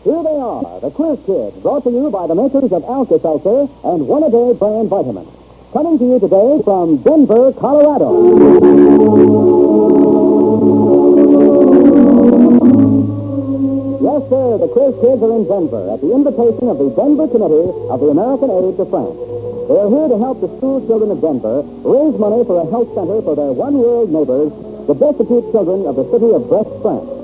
Here they are, the Quiz Kids, brought to you by the makers of Alka-Seltzer and One-A-Day brand vitamins. Coming to you today from Denver, Colorado. Yes, sir, the Quiz Kids are in Denver at the invitation of the Denver Committee of the American Aid to France. They are here to help the school children of Denver raise money for a health center for their one-world neighbors, the destitute children of the city of Brest, France.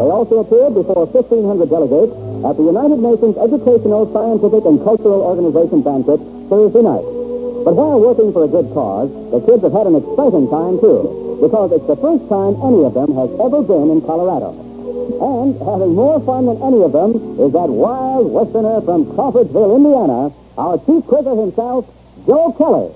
They also appeared before 1,500 delegates at the United Nations Educational, Scientific, and Cultural Organization banquet Thursday night. But while working for a good cause, the kids have had an exciting time, too, because it's the first time any of them has ever been in Colorado. And having more fun than any of them is that wild westerner from Crawfordsville, Indiana, our chief quizzer himself, Joe Kelly.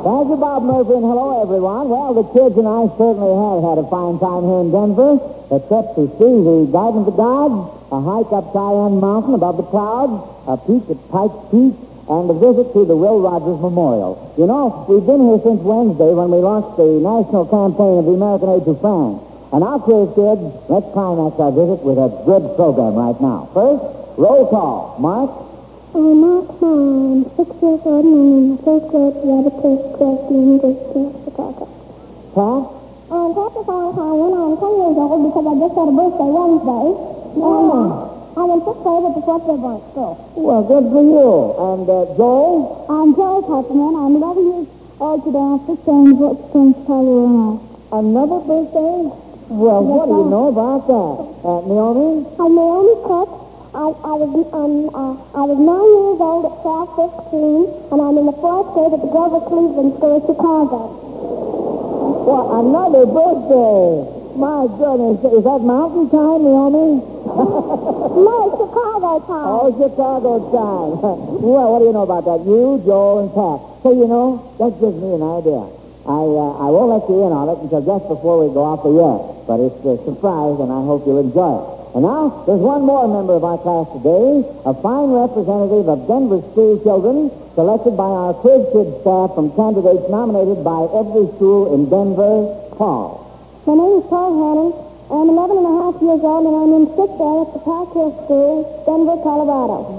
Thank you, Bob Murphy, and hello, everyone. Well, the kids and I certainly have had a fine time here in Denver, except to see the Garden of the Gods, a hike up Cheyenne Mountain above the clouds, a peak at Pike's Peak, and a visit to the Will Rogers Memorial. You know, we've been here since Wednesday when we launched the national campaign of the American Aid to France. And now, quiz kids, let's climax our visit with a good program right now. First, roll call. Mark? I'm Mark Mine, six years old, and I'm in the first grade at Rabbit Cliff the University of Chicago. I'm Patrick Valentine, and I'm 10 years old because I just had a birthday Wednesday. And uh, I'm in fifth grade at the Fort Dearborn School. Well, good for you. And uh, Joel? I'm Joel Kupperman. I'm 11 years old today. I'm 16 in Fort Springs, Colorado. Another birthday? Well, what do you know about that? Uh, Naomi? I'm Naomi Cook. I, I was um, uh, I was nine years old at 12, 15, and I'm in the fourth grade at the Grover Cleveland School of Chicago. Well, another birthday. My goodness. Is that mountain time, Naomi? No, Chicago time. Oh, Chicago time. well, what do you know about that? You, Joel, and Pat. So, you know, that gives me an idea. I, uh, I won't let you in on it until just before we go off the air. But it's a surprise, and I hope you'll enjoy it. And now, there's one more member of our class today, a fine representative of Denver school children, selected by our Quiz Kids staff from candidates nominated by every school in Denver, Paul. My name is Paul Hannon. I'm 11 and a half years old, and I'm in sixth grade at the Park Hill School, Denver, Colorado.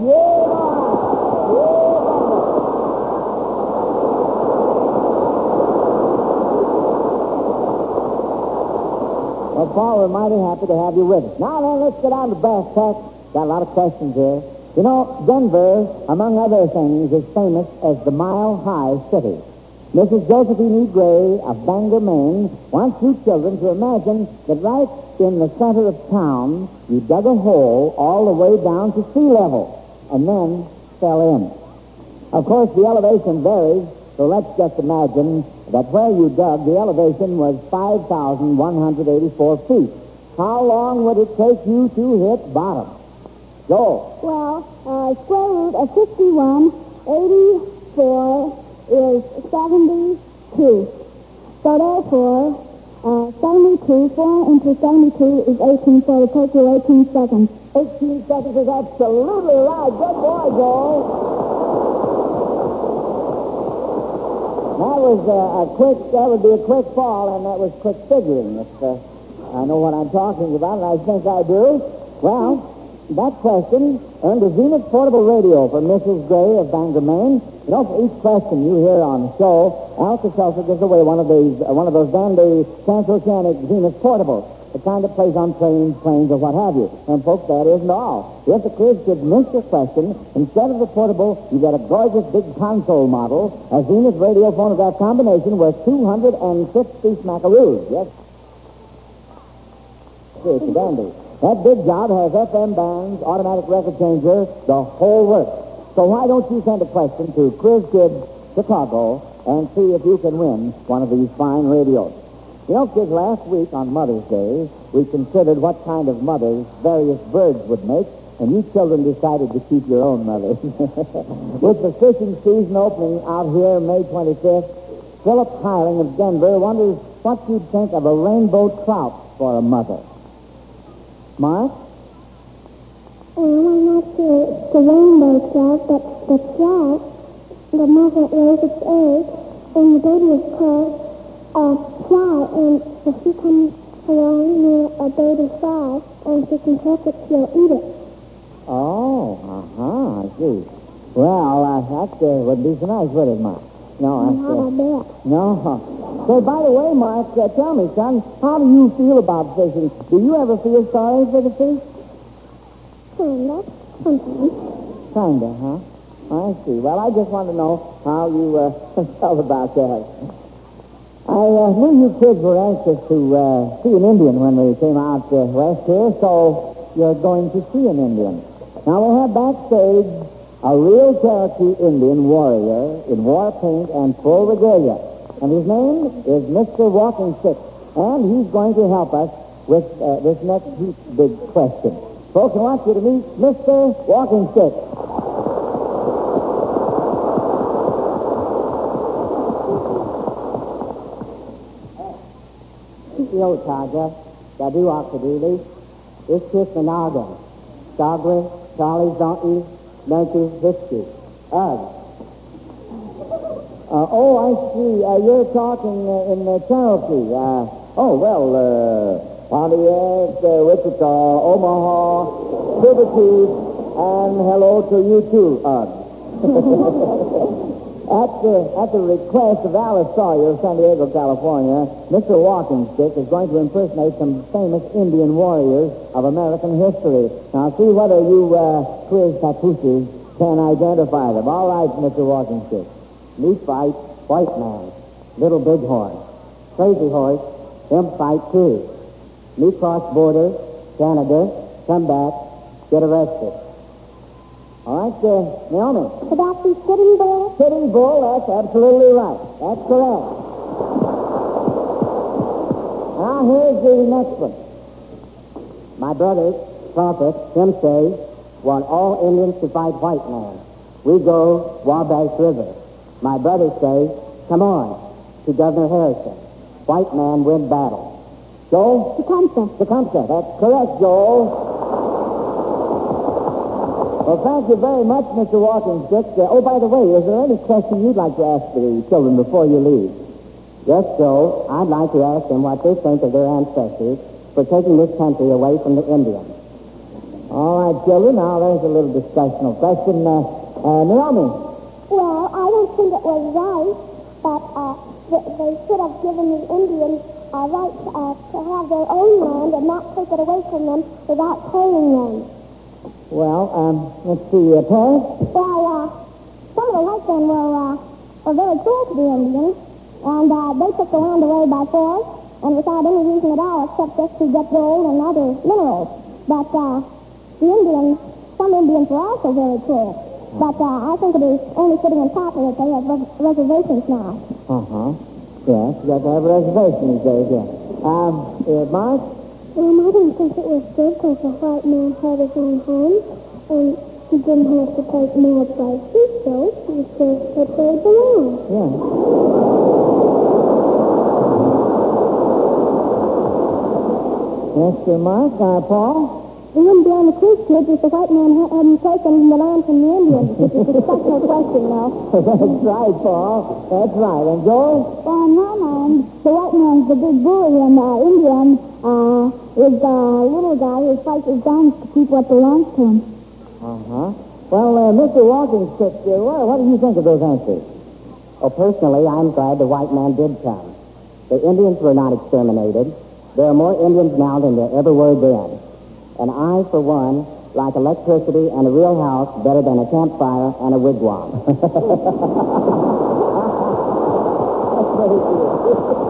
Well, Paul, we're mighty happy to have you with us. Now then, let's get on to brass tacks. Got a lot of questions here. You know, Denver, among other things, is famous as the Mile High City. Mrs. Josephine E. Gray of Bangor, Maine, wants you children to imagine that right in the center of town, you dug a hole all the way down to sea level and then fell in. Of course, the elevation varies, so let's just imagine that where you dug, the elevation was 5,184 feet. How long would it take you to hit bottom? Go. Well, uh, square root of 51, 84 is 72. So therefore, uh, 72, 4 into 72 is 18, so it'll take you 18 seconds. 18 seconds is absolutely right. Good boy, Joel. That was uh, a quick, that would be a quick fall, and that was quick figuring. If uh, I know what I'm talking about, and I think I do. Well, that question earned a Zenith portable radio for Mrs. Gray of Bangor, Maine. You know, for each question you hear on the show, Alka-Seltzer gives away one of these, uh, one of those dandy transoceanic Zenith portables. The kind that plays on trains, planes, or what have you. And folks, that isn't all. If the quiz kids miss your question, instead of the portable, you get a gorgeous big console model, a Zenith radio phonograph combination worth 250 smackaroos. Yes. It's a dandy. That big job has FM bands, automatic record changer, the whole works. So why don't you send a question to Quiz Kids Chicago and see if you can win one of these fine radios. You know, kids, last week on Mother's Day, we considered what kind of mothers various birds would make, and you children decided to keep your own mothers. With the fishing season opening out here May 25th, Philip Hiring of Denver wonders what you'd think of a rainbow trout for a mother. Mark? Well, I'm not sure it's the rainbow trout, but the trout, the the mother lays its egg, and the baby is called a fly, and if she comes along near a baby fly, and she can catch it, she'll eat it. Oh, uh-huh, I see. Well, uh, that uh, would be so nice, would it, Mark? No. Not Uh, a bit. no. Say, by the way, Mark, uh, tell me, son, how do you feel about fishing? Do you ever feel sorry for the fish? Kinda. Sometimes. Kinda, huh? I see. Well, I just want to know how you uh, felt about that. I uh, knew you kids were anxious to uh, see an Indian when we came out uh, west here, so you're going to see an Indian. Now, we have backstage a real Cherokee Indian warrior in war paint and full regalia. And his name is Mr. Walking Stick. And he's going to help us with uh, this next big question. Folks, I want you to meet Mr. Walking Stick. Yo, Taja, Dadu Akadili, Iskis Managa, Sagre, Charlie's Donkey, Donkey Whiskey, Ugh. Uh, oh, I see. Uh, you're talking uh, in uh, Cherokee. Oh, well, uh, Pontiac, uh, Wichita, Omaha, Silver and hello to you too, Ugh. At the, at the request of Alice Sawyer of San Diego, California, Mr. Walking Stick is going to impersonate some famous Indian warriors of American history. Now, see whether you uh, quiz papooses can identify them. All right, Mr. Walking Stick. Meat fight, white man. Little big horse. Crazy horse, him fight too. Me cross border, Canada, come back, get arrested. All right, uh, Naomi. That be Sitting Bull? Sitting Bull, that's absolutely right. That's correct. Now, here's the next one. My brother, prophet, him say, want all Indians to fight white man. We go Wabash River. My brother say, come on, to Governor Harrison. White man win battle. Joel? Tecumseh. Tecumseh. That's correct, Joel. Well, thank you very much, Mr. Walking Stick. Uh, oh, by the way, is there any question you'd like to ask the children before you leave? Yes, Joe. I'd like to ask them what they think of their ancestors for taking this country away from the Indians. All right, children. Now, there's a little discussional question. Uh, uh, Naomi. Well, I don't think it was right, but uh, th- they should have given the Indians a right uh, to have their own land and not take it away from them without paying them. Well, um, let's see. Uh, Paris? Well, uh, some of the white men were, uh, were very cruel to the Indians, and uh, they took the land away by force and without any reason at all except just to get gold and other minerals. But uh, the Indians, some Indians were also very cruel. But uh, I think it is only fitting and proper that they have res- reservations now. Uh-huh. Yes, you got to have a reservation these days, yeah. Um, uh, Mark? Um, I don't think it was good because the white man had his own home and he didn't have to take more prices, so he had where he belonged. Yeah. Yes, sir, Mark. Uh, Paul? We wouldn't be on the Quiz Kids if the white man hadn't taken the land from the Indians, which is a special question, though. That's right, Paul. That's right. And Joel? Well, in my mind, the white man's the big bully, and the Indian uh, is the little guy who fights his guns to keep what belongs to him. Uh-huh. Well, uh, Mr. Walking Stick, uh, what, what do you think of those answers? Oh, personally, I'm glad the white man did come. The Indians were not exterminated. There are more Indians now than there ever were then. And I, for one, like electricity and a real house better than a campfire and a wigwam. That's very good.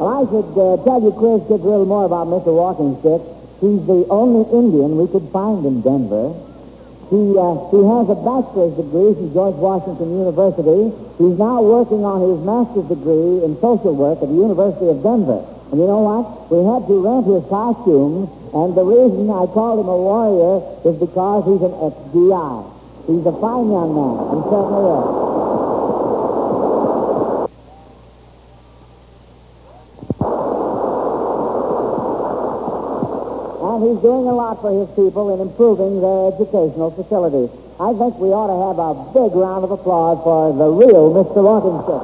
I should uh, tell you, Chris, just a little more about Mr. Walking Stick. He's the only Indian we could find in Denver. He, uh, he has a bachelor's degree from George Washington University. He's now working on his master's degree in social work at the University of Denver. And you know what? We had to rent his costumes, and the reason I called him a warrior is because he's an ex-GI. He's a fine young man. He certainly is. And he's doing a lot for his people in improving their educational facilities. I think we ought to have a big round of applause for the real Mr. Lawtonship.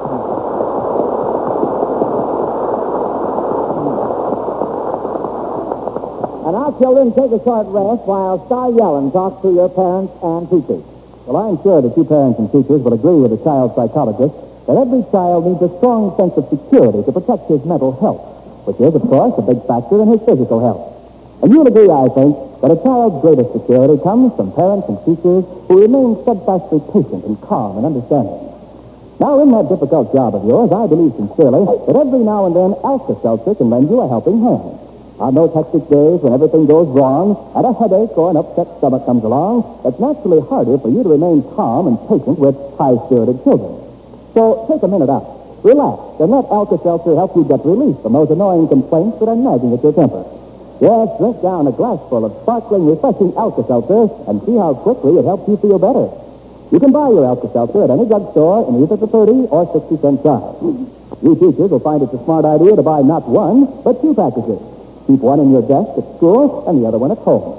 And now, children, take a short rest while Star Yellen talks to your parents and teachers. Well, I'm sure that you parents and teachers will agree with the child psychologist that every child needs a strong sense of security to protect his mental health, which is, of course, a big factor in his physical health. And you'll agree, I think, that a child's greatest security comes from parents and teachers who remain steadfastly patient and calm and understanding. Now, in that difficult job of yours, I believe sincerely that every now and then Alka-Seltzer can lend you a helping hand. On those hectic days when everything goes wrong and a headache or an upset stomach comes along, it's naturally harder for you to remain calm and patient with high-spirited children. So take a minute out, relax, and let Alka-Seltzer help you get relief from those annoying complaints that are nagging at your temper. Yes, drink down a glassful of sparkling, refreshing Alka-Seltzer and see how quickly it helps you feel better. You can buy your Alka-Seltzer at any drugstore in either the 30 or 60 cent size. You teachers will find it's a smart idea to buy not one, but two packages. Keep one in your desk at school and the other one at home.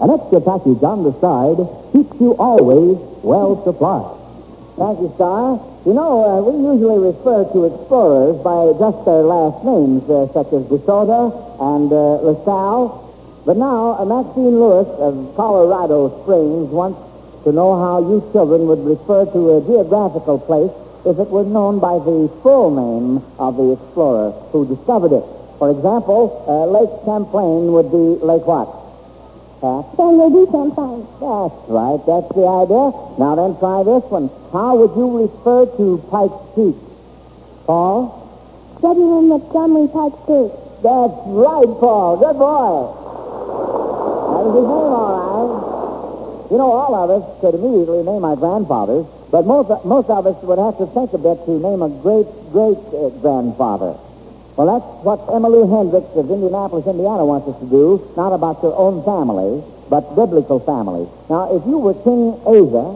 An extra package on the side keeps you always well supplied. Thank you, Star. You know, uh, we usually refer to explorers by just their last names, uh, such as DeSoto and uh, LaSalle. But now, uh, Maxine Lewis of Colorado Springs wants to know how you children would refer to a geographical place if it were known by the full name of the explorer who discovered it. For example, uh, Lake Champlain would be Lake what? Pat? Samuel de Champlain. That's right. That's the idea. Now then, try this one. How would you refer to Pike's Peak? Paul? Ferdinand Montgomery Pike's Peak. That's right, Paul. Good boy. That was his name, all right. You know, all of us could immediately name our grandfathers, but most, most of us would have to think a bit to name a great, great uh, grandfather. Well, that's what Lou Hendricks of Indianapolis, Indiana wants us to do, not about your own family, but biblical family. Now, if you were King Asa,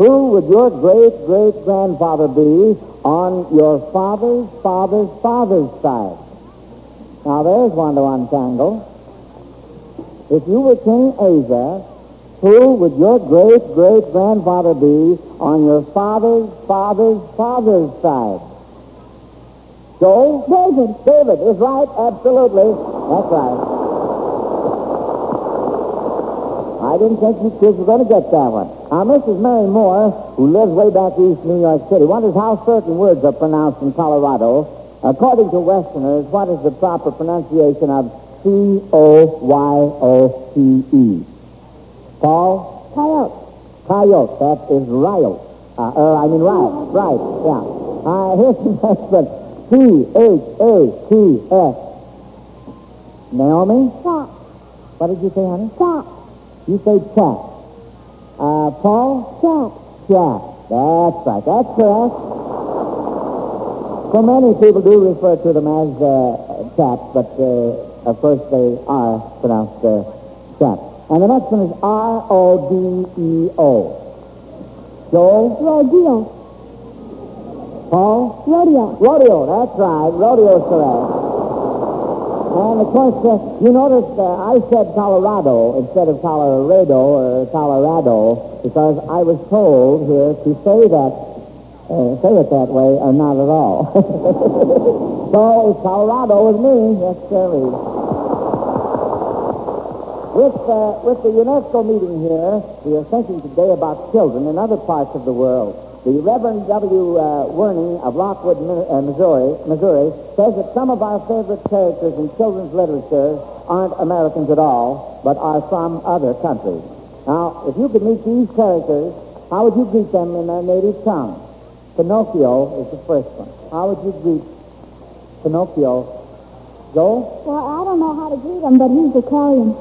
who would your great, great grandfather be on your father's, father's, father's side? Now, there's one to untangle. If you were King Asa, who would your great, great grandfather be on your father's, father's, father's side? Joe? David. David is right, absolutely. That's right. I didn't think you kids were going to get that one. Now, Mrs. Mary Moore, who lives way back east in New York City, wonders how certain words are pronounced in Colorado. According to Westerners, what is the proper pronunciation of C-O-Y-O-T-E? Paul? Coyote. Coyote. That is riot. Uh, uh, I mean, right. Right, yeah. Uh, here's the next one. C-H-A-T-S. Naomi? Cat. What did you say, honey? Cat. You say chat. Uh, Paul? Cat. Chat. That's right. That's correct. So many people do refer to them as uh, chat, but uh, of course they are pronounced uh, chat. And the next one is R-O-D-E-O. Joel? Rodeo. Paul? Rodeo. Rodeo, that's right. Rodeo's correct. And of course, uh, you noticed uh, I said Colorado instead of Colorado or Colorado because I was told here to say that, uh, say it that way or not at all. so it's Colorado with me. Yes, sir. With, uh, with the UNESCO meeting here, we are thinking today about children in other parts of the world. The Reverend W. Uh, Werning of Lockwood, uh, Missouri, Missouri, says that some of our favorite characters in children's literature aren't Americans at all, but are from other countries. Now, if you could meet these characters, how would you greet them in their native tongue? Pinocchio is the first one. How would you greet Pinocchio? Joel? Well, I don't know how to greet him, but he's Italian.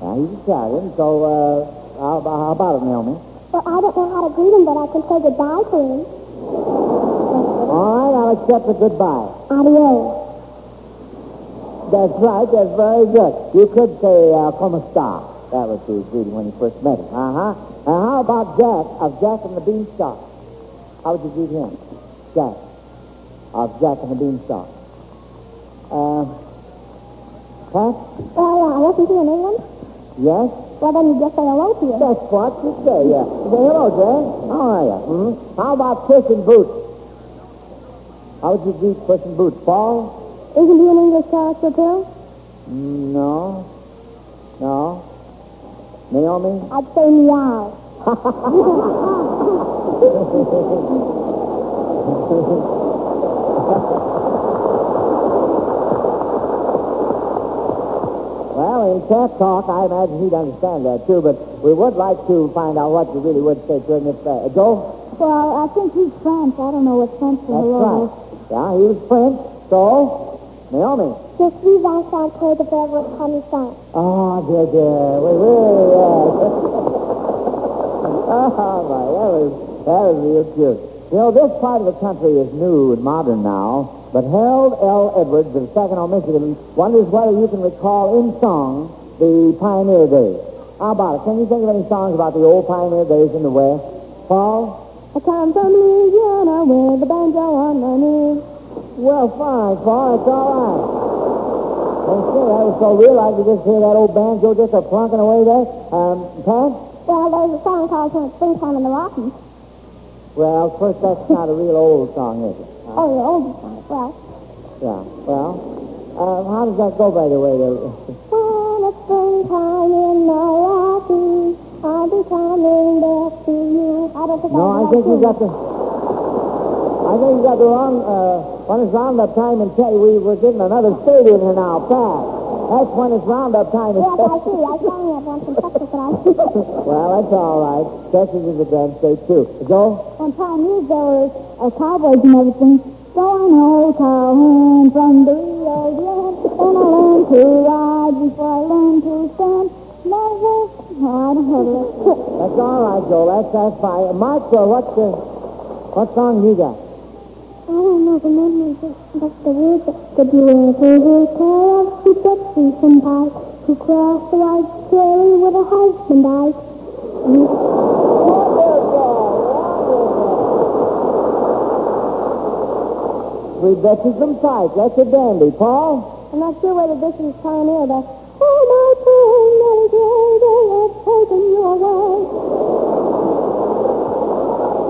Yeah, he's Italian, so uh, how, about, how about it, Naomi? Well, I don't know how to greet him, but I can say goodbye to him. All right, I'll accept the goodbye. Adios. That's right. That's very good. You could say, uh, como esta? That was his greeting when you first met him. Uh-huh. And how about Jack of Jack and the Beanstalk? How would you greet him? Jack of Jack and the Beanstalk. Uh, Pat? Oh, yeah, wasn't he in England? Yes? Well, then you just say hello to you. That's what you say, yeah. Say hello, Jen. How are you? hmm How about Puss in Boots? How would you greet Puss in Boots? Paul? Isn't he an English character, too? Mm, No. No. Naomi? I'd say meow. In talk, I imagine he'd understand that, too, but we would like to find out what you really would say to him if... Uh, Joe? Well, I think he's French. I don't know what French is. That's right. Yeah, he was French. So, Naomi? Je suis enchanté de faire votre connaissance. Oh, dear, dear. We really, yes. oh, my, that was, that was real cute. You know, this part of the country is new and modern now, but Harold L. Edwards of Saginaw, Michigan, wonders whether you can recall in song the pioneer days. How about it? Can you think of any songs about the old pioneer days in the West? Paul? I come from Louisiana with the banjo on my knee. Well, fine, Paul. It's all right. Well, sure, that was so real. I could just hear that old banjo just a plunking away there. Um, Pat? Well, there's a song called Springtime in the Rockies. Well, of course, that's not a real old song, is it? Oh, the old song. Well, Yeah. Well, um, how does that go, by the way? The, when it's springtime in Rockies, I'll be coming back to you. I don't think no, I, I think you got the. I think you got the wrong. Uh, when it's roundup time and tell you we were getting another stadium here now, Pat. That's when it's roundup time Yes, I see. I him once in Texas, and I Well, that's all right. Texas is a grand state too. Joe? On pioneers, there were uh, cowboys and everything. So I know cowhand from the old land. And I learned to ride before I learned to stand. Never, I don't know the rest. That's all right, Joe. That's that's fine. Uh, Mark, uh, what uh, what song you got? I don't know the name of it. but the words. Did you ever hear tell of the gypsy somebody who crossed the white prairie with her husband died? We bet you some tight. That's a dandy. Paul? I'm not sure whether this is pioneer, but oh my poor Nellie Gray, they have taken you away.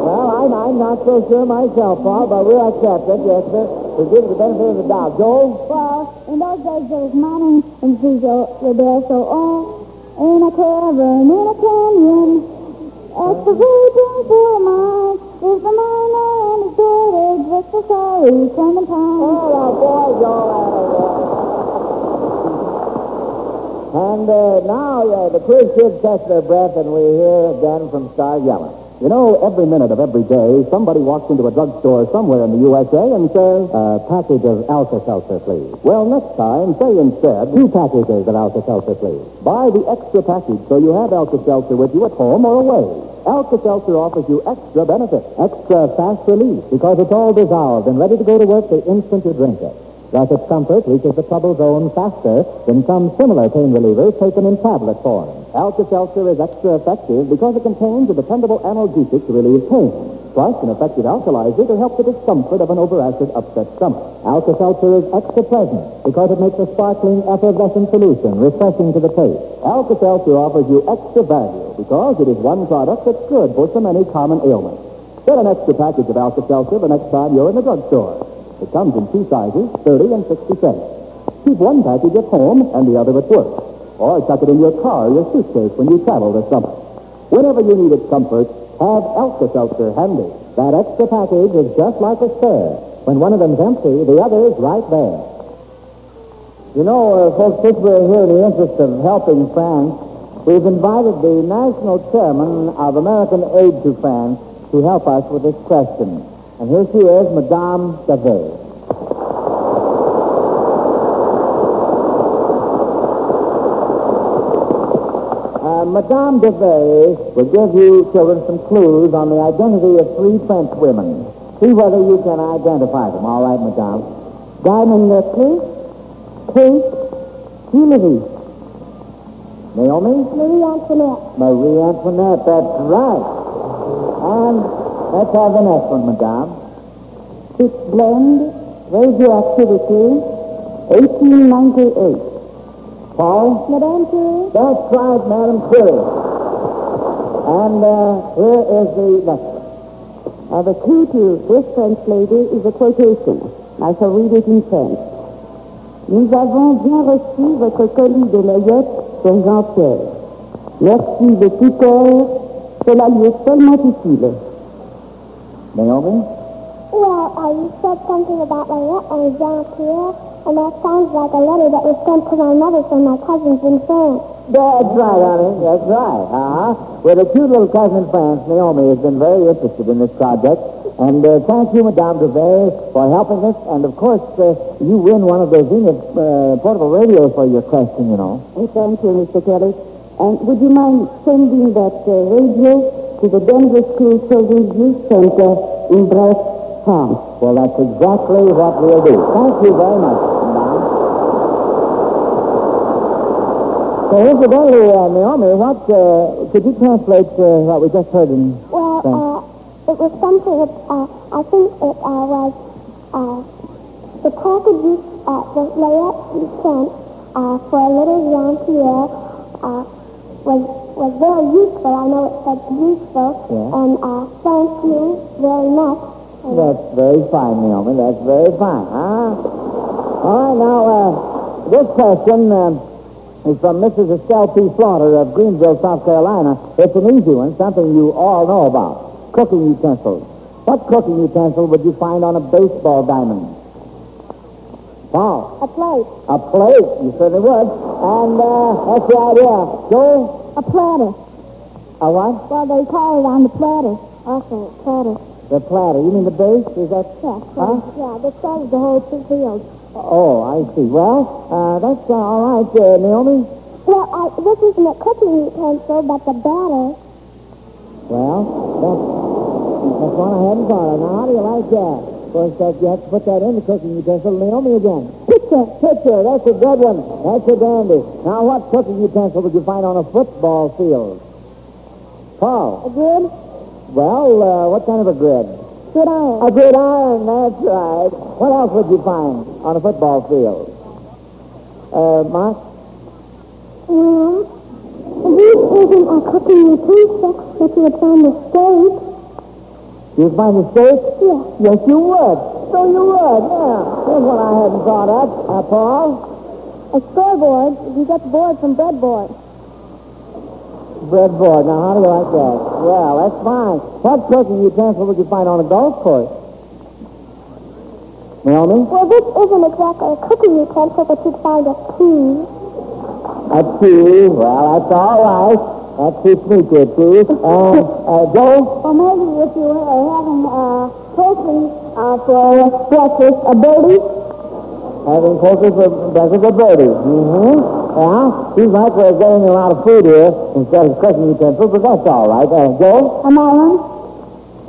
Well, I'm, I'm not so sure myself, Paul, but we'll accept it. Yes, sir. We'll give it the benefit of the doubt. Joe? Well, in those days there was mining and Cecil were there, so oh, in a cavern, in a canyon, excavating for a mine, is the miner and his daughter just a sorry Clementine. Oh, now, boy, Joe, And uh, now uh, the quiz kids catch their breath, and we hear again from Star Yelling. You know, every minute of every day, somebody walks into a drugstore somewhere in the USA and says, A package of Alka-Seltzer, please. Well, next time, say instead, two packages of Alka-Seltzer, please. Buy the extra package so you have Alka-Seltzer with you at home or away. Alka-Seltzer offers you extra benefit, extra fast relief, because it's all dissolved and ready to go to work the instant you drink it. Thus, its comfort reaches the trouble zone faster than some similar pain relievers taken in tablet form. Alka-Seltzer is extra effective because it contains a dependable analgesic to relieve pain, plus an effective alkalizer to help the discomfort of an overacid, upset stomach. Alka-Seltzer is extra pleasant because it makes a sparkling, effervescent solution refreshing to the taste. Alka-Seltzer offers you extra value because it is one product that's good for so many common ailments. Get an extra package of Alka-Seltzer the next time you're in the drugstore. It comes in two sizes, 30 and 60 cents. Keep one package at home and the other at work. Or tuck it in your car or your suitcase when you travel this summer. Whenever you need its comfort, have Alka-Seltzer handy. That extra package is just like a spare. When one of them's empty, the other's right there. You know, uh, folks, since we're here in the interest of helping France, we've invited the national chairman of American Aid to France to help us with this question. And here she is, Madame Davey. Madame Davey will give you children some clues on the identity of three French women. See whether you can identify them. All right, Madame. Diamond necklace, Kate, Hilary. Naomi? Marie Antoinette. Marie Antoinette, that's right. And let's have the next one, Madame. It's blend radioactivity 1898. Paul? Madame Curie? That's right, Madame Curie. And uh, here is the letter. Uh, the key to this French lady is a quotation. I shall read it in French. Nous avons bien reçu votre colis de Layette sur Jean-Pierre. Merci de tout cœur. Cela lui est tellement utile. Naomi? Well, uh, you said something about Layette and Jean Pierre, and that sounds like a letter that was sent to my mother from my cousins in France. That's right, honey. That's right. Uh-huh. Well, the cute little cousin in France, Naomi, has been very interested in this project. And uh, thank you, Madame Duvet, for helping us. And, of course, uh, you win one of those Zenith uh, portable radios for your question, you know. Oh, thank you, Mr. Kelly. And would you mind sending that uh, radio to the Denver School Children's Youth Center in Brest, France? Well, that's exactly what we'll do. Thank you very much, Madame. So, incidentally, uh, Naomi, what, uh, could you translate uh, what we just heard in Well, uh, it was something, that, uh, I think it uh, was uh, the packages uh, that Layette sent uh, for a little Jean Pierre uh, was, was very useful. I know it said useful. Yeah. And uh, thank you very much. That's very fine, Naomi. That's very fine. Huh? All right, now, uh, this question is from Mrs. Estelle P. Slaughter of Greenville, South Carolina. It's an easy one, something you all know about. Cooking utensils. What cooking utensil would you find on a baseball diamond? Paul. A plate. A plate. You certainly would. And uh, that's the idea. Joe? A platter. A what? Well, they call it on the platter. Also, platter. The platter. You mean the base? Is that... Yeah, Huh? yeah, that serves the whole field. Oh, I see. Well, uh, that's uh, all right, uh, Naomi. Well, I, this isn't a cooking utensil, but the batter. Well, that's, that's one I hadn't thought of. Now, how do you like that? First, that you have to put that in the cooking utensil. Naomi again. Pitcher, pitcher. That's a good one. That's a dandy. Now, what cooking utensil would you find on a football field? Paul. A grid? Well, uh, what kind of a grid? A gridiron, that's right. What else would you find on a football field? Uh, Mark? Well, this isn't a cooking utensil, but you would find a steak. You'd find a steak? Yeah. Yes, you would. So you would, yeah. Here's one I hadn't thought of. Uh, Paul? A scoreboard. You get the board from breadboard. Breadboard. Now, how do you like that? Well, that's fine. What cooking utensil would you find on a golf course? Naomi? Well, this isn't exactly a cooking utensil, but you'd find a key. A tea. Well, that's all right. That suits me good. And, uh, Joe? Or maybe if you were having uh, poultry uh, for breakfast, a birdie. Having poultry for breakfast or birdie. Mm-hmm. Yeah, seems like we're getting a lot of food here instead of cooking utensils, but that's all right. Uh, Joe? An iron.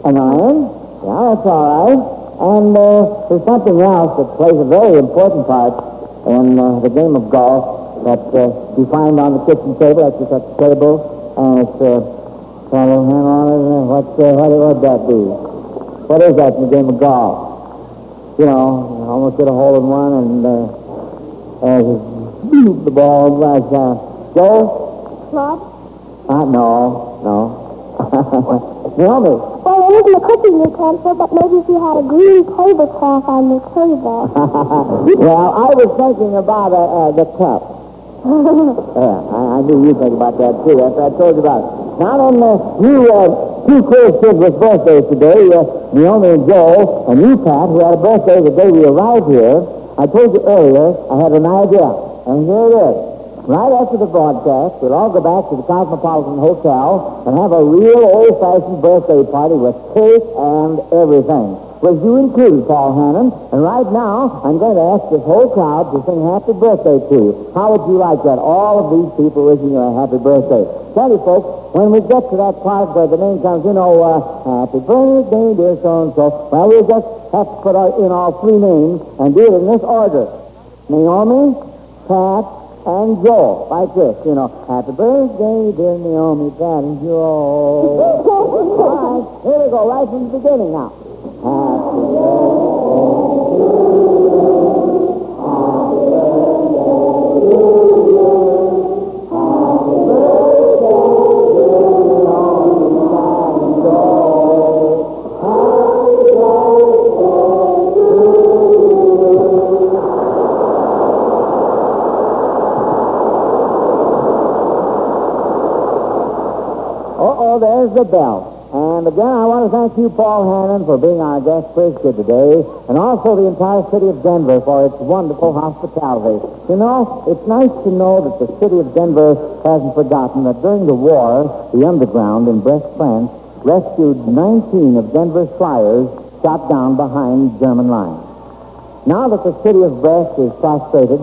An iron? Yeah, that's all right. And uh, there's something else that plays a very important part in uh, the game of golf that uh, you find on the kitchen table. That's just a table, and it's uh, a hand on it. and What, uh, what would that be? What is that in the game of golf? You know, almost get a hole in one, and uh, uh, boop, the ball like uh, Joe? Club. Uh, no, no. Naomi. Well, it isn't a cooking utensil, but maybe if you had a green tablecloth on your table. well, I was thinking about uh, uh, the cup. yeah, I, I knew you'd think about that too. That's what I told you about. Now then, uh, you uh, two cool kids with birthdays today, uh, Naomi and Joe, and you, Pat, who had a birthday the day we arrived here. I told you earlier I had an idea, and here it is. Right after the broadcast, we'll all go back to the Cosmopolitan Hotel and have a real old-fashioned birthday party with cake and everything. With you included, Paul Hannon. And right now, I'm going to ask this whole crowd to sing happy birthday to you. How would you like that? All of these people wishing you a happy birthday. Tell you, folks, when we get to that part where the name comes, you know, uh, happy birthday, dear so-and-so, well, we'll just have to put in our three names and do it in this order. Naomi, Pat, and Joe, like this, you know. Happy birthday, dear Naomi, Pat, and Joe. All right, here we go, right from the beginning now. Happy birthday belt. And again, I want to thank you, Paul Hannon, for being our guest kid today, and also the entire city of Denver for its wonderful hospitality. You know, it's nice to know that the city of Denver hasn't forgotten that during the war, the underground in Brest, France, rescued 19 of Denver's flyers shot down behind German lines. Now that the city of Brest is prostrated,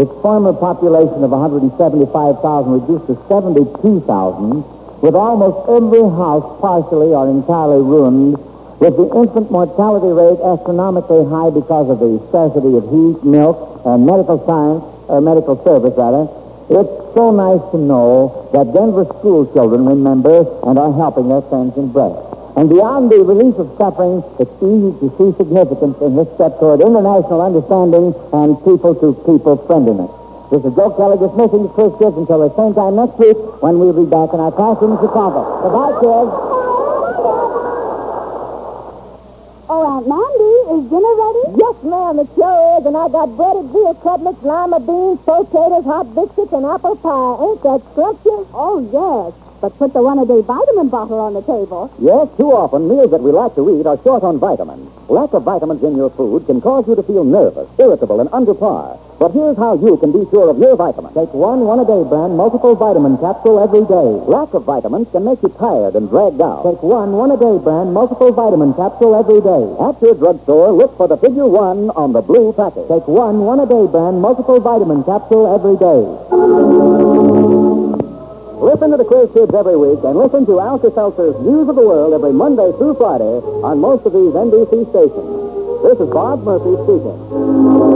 its former population of 175,000 reduced to 72,000, with almost every house partially or entirely ruined, with the infant mortality rate astronomically high because of the scarcity of heat, milk, and medical science, or medical service, rather, it's so nice to know that Denver school children remember and are helping their friends in Brest. And beyond the relief of suffering, it's easy to see significance in this step toward international understanding and people-to-people friendliness. This is Joe Kelly dismissing the quiz kids until the same time next week when we'll be back in our classroom in Chicago. Goodbye, kids. Oh, Aunt Mandy, is dinner ready? Yes, ma'am, it sure is. And I got breaded veal cutlets, lima beans, potatoes, hot biscuits, and apple pie. Ain't that scrumptious? Oh, yes. But put the one-a-day vitamin bottle on the table. Yes, too often meals that we like to eat are short on vitamins. Lack of vitamins in your food can cause you to feel nervous, irritable, and under par. But here's how you can be sure of your vitamins. Take one one-a-day brand multiple vitamin capsule every day. Lack of vitamins can make you tired and dragged out. Take one one-a-day brand multiple vitamin capsule every day. At your drugstore, look for the figure one on the blue package. Take one one-a-day brand multiple vitamin capsule every day. Listen to the Quiz Kids every week and listen to Alka-Seltzer's News of the World every Monday through Friday on most of these NBC stations. This is Bob Murphy speaking.